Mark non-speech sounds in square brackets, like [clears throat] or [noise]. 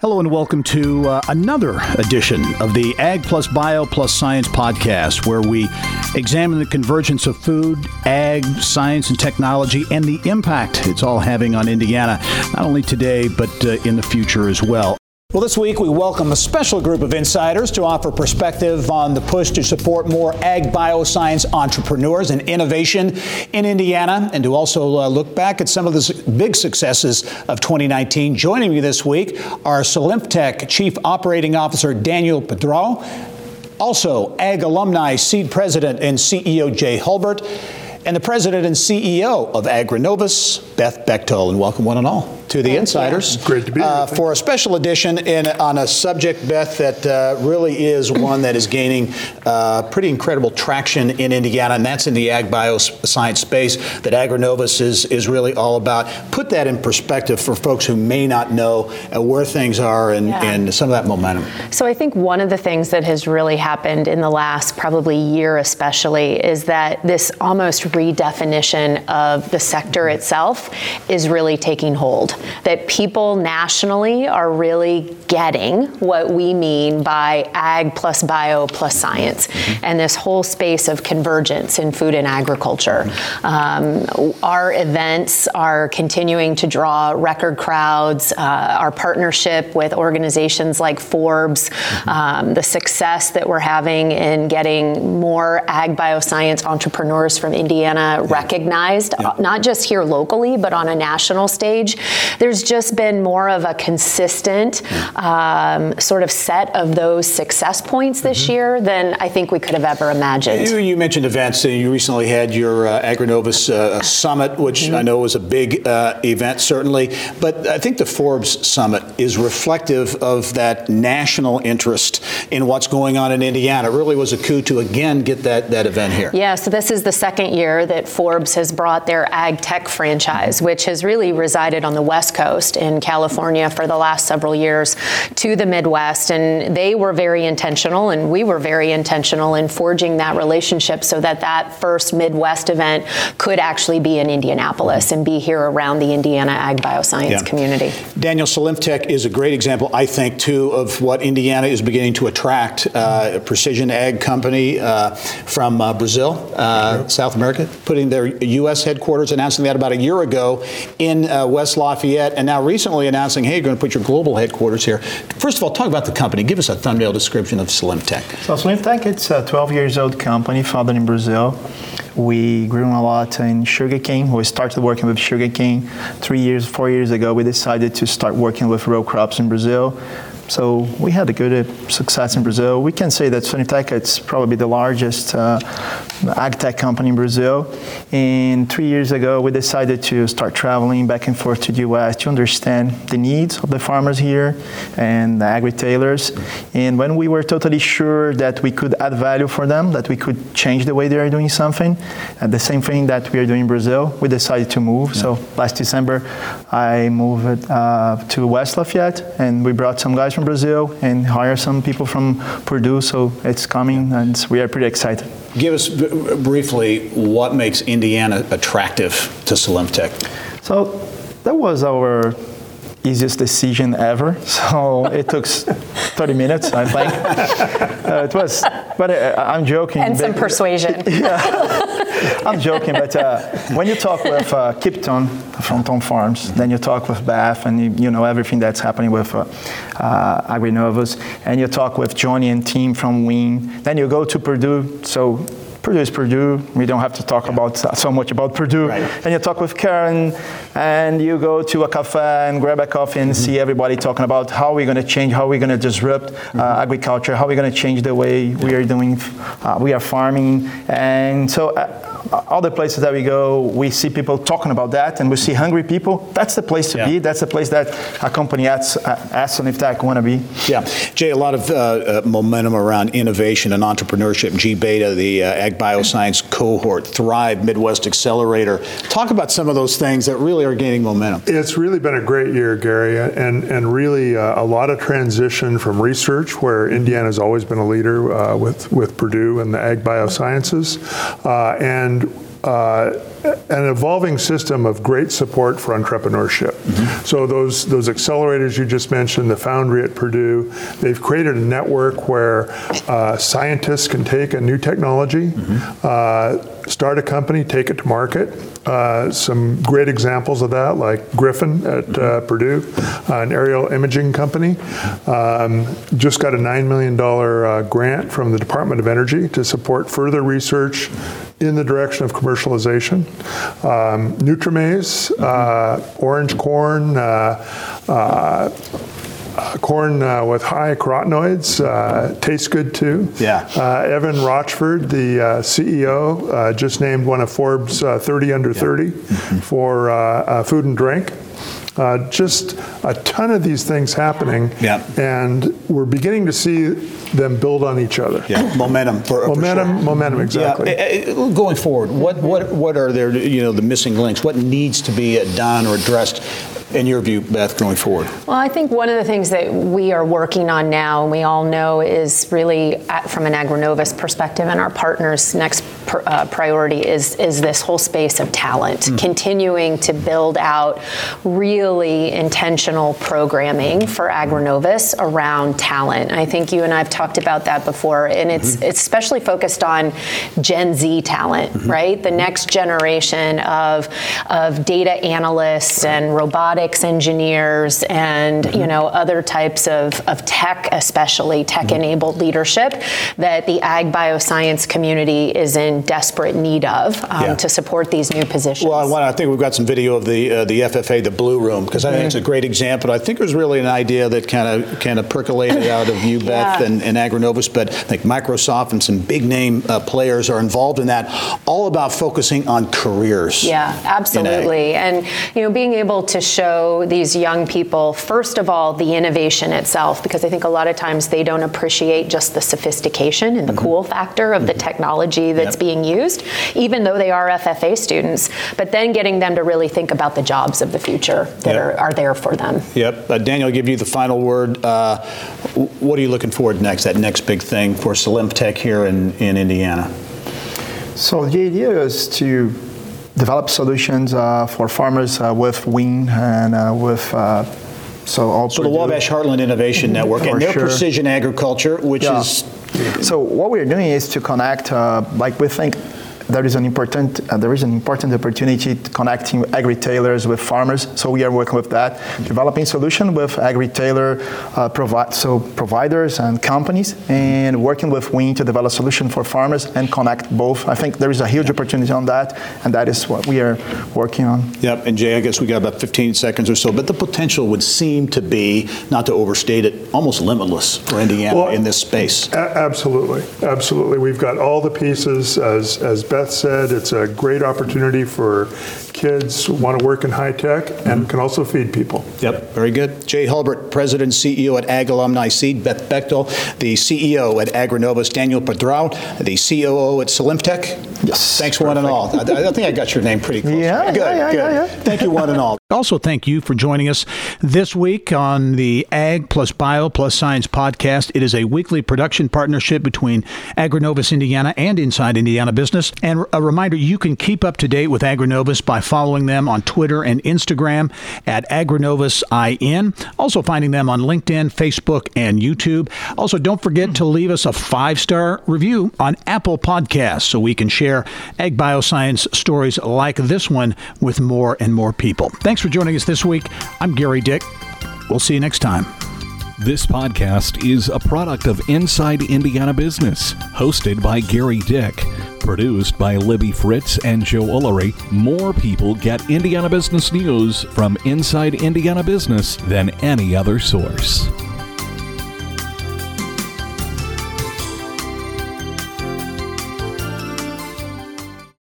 Hello and welcome to uh, another edition of the Ag Plus Bio Plus Science podcast, where we examine the convergence of food, ag, science, and technology and the impact it's all having on Indiana, not only today, but uh, in the future as well. Well, this week we welcome a special group of insiders to offer perspective on the push to support more ag bioscience entrepreneurs and innovation in Indiana, and to also uh, look back at some of the big successes of 2019. Joining me this week are Solinftec Chief Operating Officer Daniel Pedro, also Ag Alumni Seed President and CEO Jay Hulbert, and the President and CEO of AgriNovus, Beth Bechdol. And welcome one and all to the insiders. Great to be here. Uh, for a special edition in, on a subject, Beth, that uh, really is one that is gaining uh, pretty incredible traction in Indiana, and that's in the ag bioscience space that AgriNovus is, is really all about. Put that in perspective for folks who may not know uh, where things are and, yeah. and some of that momentum. So I think one of the things that has really happened in the last probably year especially is that this almost redefinition of the sector itself is really taking hold that people nationally are really getting what we mean by ag plus bio plus science mm-hmm. and this whole space of convergence in food and agriculture. Mm-hmm. Um, our events are continuing to draw record crowds. Uh, our partnership with organizations like Forbes, mm-hmm. um, the success that we're having in getting more ag bioscience entrepreneurs from Indiana yeah. recognized, yeah. not just here locally, but on a national stage there's just been more of a consistent um, sort of set of those success points this mm-hmm. year than I think we could have ever imagined. You, you mentioned events. You recently had your uh, AgriNovus uh, Summit, which mm-hmm. I know was a big uh, event, certainly. But I think the Forbes Summit is reflective of that national interest in what's going on in Indiana. It really was a coup to again get that, that event here. Yeah, so this is the second year that Forbes has brought their ag tech franchise, which has really resided on the west West Coast in California for the last several years to the Midwest. And they were very intentional, and we were very intentional in forging that relationship so that that first Midwest event could actually be in Indianapolis and be here around the Indiana ag bioscience yeah. community. Daniel Solinftec is a great example, I think, too, of what Indiana is beginning to attract. Uh, a precision ag company uh, from uh, Brazil, uh, South America, putting their U.S. headquarters, announcing that about a year ago in uh, West Lafayette yet, and now recently announcing, hey, you're going to put your global headquarters here. First of all, talk about the company. Give us a thumbnail description of Solinftec. So Solinftec, it's a 12 years old company founded in Brazil. We grew a lot in sugarcane. We started working with sugarcane three years, four years ago. We decided to start working with row crops in Brazil. So we had a good uh, success in Brazil. We can say that Solinftec is probably the largest uh, ag tech company in Brazil. And three years ago, we decided to start traveling back and forth to the US to understand the needs of the farmers here and the ag retailers. And when we were totally sure that we could add value for them, that we could change the way they are doing something, and the same thing that we are doing in Brazil, we decided to move. Yeah. So last December, I moved uh, to West Lafayette, and we brought some guys from Brazil and hired some people from Purdue. So it's coming, and we are pretty excited. Give us b- briefly what makes Indiana attractive to Solinftec. So that was our easiest decision ever. [laughs] So it took 30 minutes, I think. [laughs] Uh, it was, but uh, I'm joking. And some persuasion. [laughs] yeah, I'm joking, but uh, when you talk with uh, Kip Tom from Tom Farms, then you talk with Beth, and you, you know everything that's happening with uh, uh, AgriNovus, and you talk with Johnny and team from WHIN. Then you go to Purdue. So Purdue is Purdue. We don't have to talk yeah. about so much about Purdue. Right. And you talk with Karen, and you go to a cafe and grab a coffee and mm-hmm. see everybody talking about how we're going to change, how we're going to disrupt uh, mm-hmm. uh, agriculture, how we're going to change the way we are doing, uh, we are farming. And so uh, other places that we go, we see people talking about that, and we see hungry people. That's the place to yeah. be. That's the place that a company asks, asks if that want to be. Yeah, Jay, a lot of uh, uh, momentum around innovation and entrepreneurship. gBETA, the uh, Ag Bioscience cohort, Thrive, Midwest Accelerator. Talk about some of those things that really are gaining momentum. It's really been a great year, Gerry, and and really uh, a lot of transition from research, where Indiana's always been a leader uh, with with Purdue and the Ag Biosciences, uh, and uh, an evolving system of great support for entrepreneurship. Mm-hmm. So those those accelerators you just mentioned, the Foundry at Purdue, they've created a network where uh, scientists can take a new technology, mm-hmm. uh, start a company, take it to market. Uh, some great examples of that, like GRYFN at uh, mm-hmm. Purdue, uh, an aerial imaging company, um, just got a $9 million uh, grant from the Department of Energy to support further research in the direction of commercialization. Um, NutraMaize, uh, orange corn, uh, uh, corn uh, with high carotenoids uh, tastes good too. Yeah. Uh, Evan Rocheford, the uh, CEO, uh, just named one of Forbes 30 under yeah. 30 mm-hmm. for food and drink. Uh, just a ton of these things happening, yeah. and we're beginning to see them build on each other. Yeah, [clears throat] momentum for momentum, for sure. momentum, exactly. Yeah. Going forward, what what what are there? You know, the missing links. What needs to be done or addressed in your view, Beth, going forward? Well, I think one of the things that we are working on now, and we all know, is really at, from an AgriNovus perspective, and our partners' next pr- uh, priority is is this whole space of talent, mm. continuing to build out really intentional programming for AgriNovus around talent. I think you and I have talked about that before, and it's mm-hmm. it's especially focused on Gen Z talent, mm-hmm. right? The next generation of of data analysts right. and robotics robotics engineers and mm-hmm. you know other types of, of tech, especially tech-enabled mm-hmm. leadership that the ag bioscience community is in desperate need of um, yeah. to support these new positions. Well, I think we've got some video of the uh, the FFA, the Blue Room, because I think mm-hmm. it's a great example. I think it was really an idea that kind of kind of percolated [coughs] out of you, Beth, yeah. and, and AgriNovus, but I think Microsoft and some big name uh, players are involved in that, all about focusing on careers. Yeah, absolutely, and you know being able to show show these young people, first of all, the innovation itself, because I think a lot of times they don't appreciate just the sophistication and the mm-hmm. cool factor of mm-hmm. the technology that's yep. being used, even though they are FFA students, but then getting them to really think about the jobs of the future that yep. are, are there for them. Yep. Uh, Daniel, I'll give you the final word. Uh, what are you looking forward next, that next big thing for Solinftec here in, in Indiana? So the idea is to develop solutions uh, for farmers uh, with WHIN and uh, with uh, so all so the Wabash Heartland Innovation Network and their sure. precision agriculture, which yeah. is so what we're doing is to connect, uh, like we think there is an important uh, there is an important opportunity to connecting agri-retailers with farmers. So we are working with that, developing solution with agri-retailer uh, provi- so providers and companies, and working with WHIN to develop a solution for farmers and connect both. I think there is a huge opportunity on that, and that is what we are working on. Yep. And Jay, I guess we got about 15 seconds or so, but the potential would seem to be, not to overstate it, almost limitless for Indiana well, in this space. A- absolutely, absolutely. We've got all the pieces as as Beth said, it's a great opportunity for kids want to work in high tech and mm-hmm. can also feed people. Yep, very good. Jay Hulbert, President and CEO at Ag Alumni Seed. Beth Bechdol, the CEO at AgriNovus. Daniel Padrao, the COO at Solinftec. Yes. Thanks, one and all. I, I, think I got your name pretty close. Yeah, good, yeah, yeah, good. Yeah, yeah. Thank you, one and all. [laughs] Also, thank you for joining us this week on the Ag plus Bio plus Science podcast. It is a weekly production partnership between AgriNovus Indiana and Inside Indiana Business. And a reminder you can keep up to date with AgriNovus by following them on Twitter and Instagram at AgriNovusIN. Also, finding them on LinkedIn, Facebook, and YouTube. Also, don't forget to leave us a five star review on Apple Podcasts so we can share ag bioscience stories like this one with more and more people. Thanks for joining us this week. I'm Gerry Dick. We'll see you next time. This podcast is a product of Inside Indiana Business, hosted by Gerry Dick. Produced by Libby Fritz and Joe Ullery, more people get Indiana business news from Inside Indiana Business than any other source.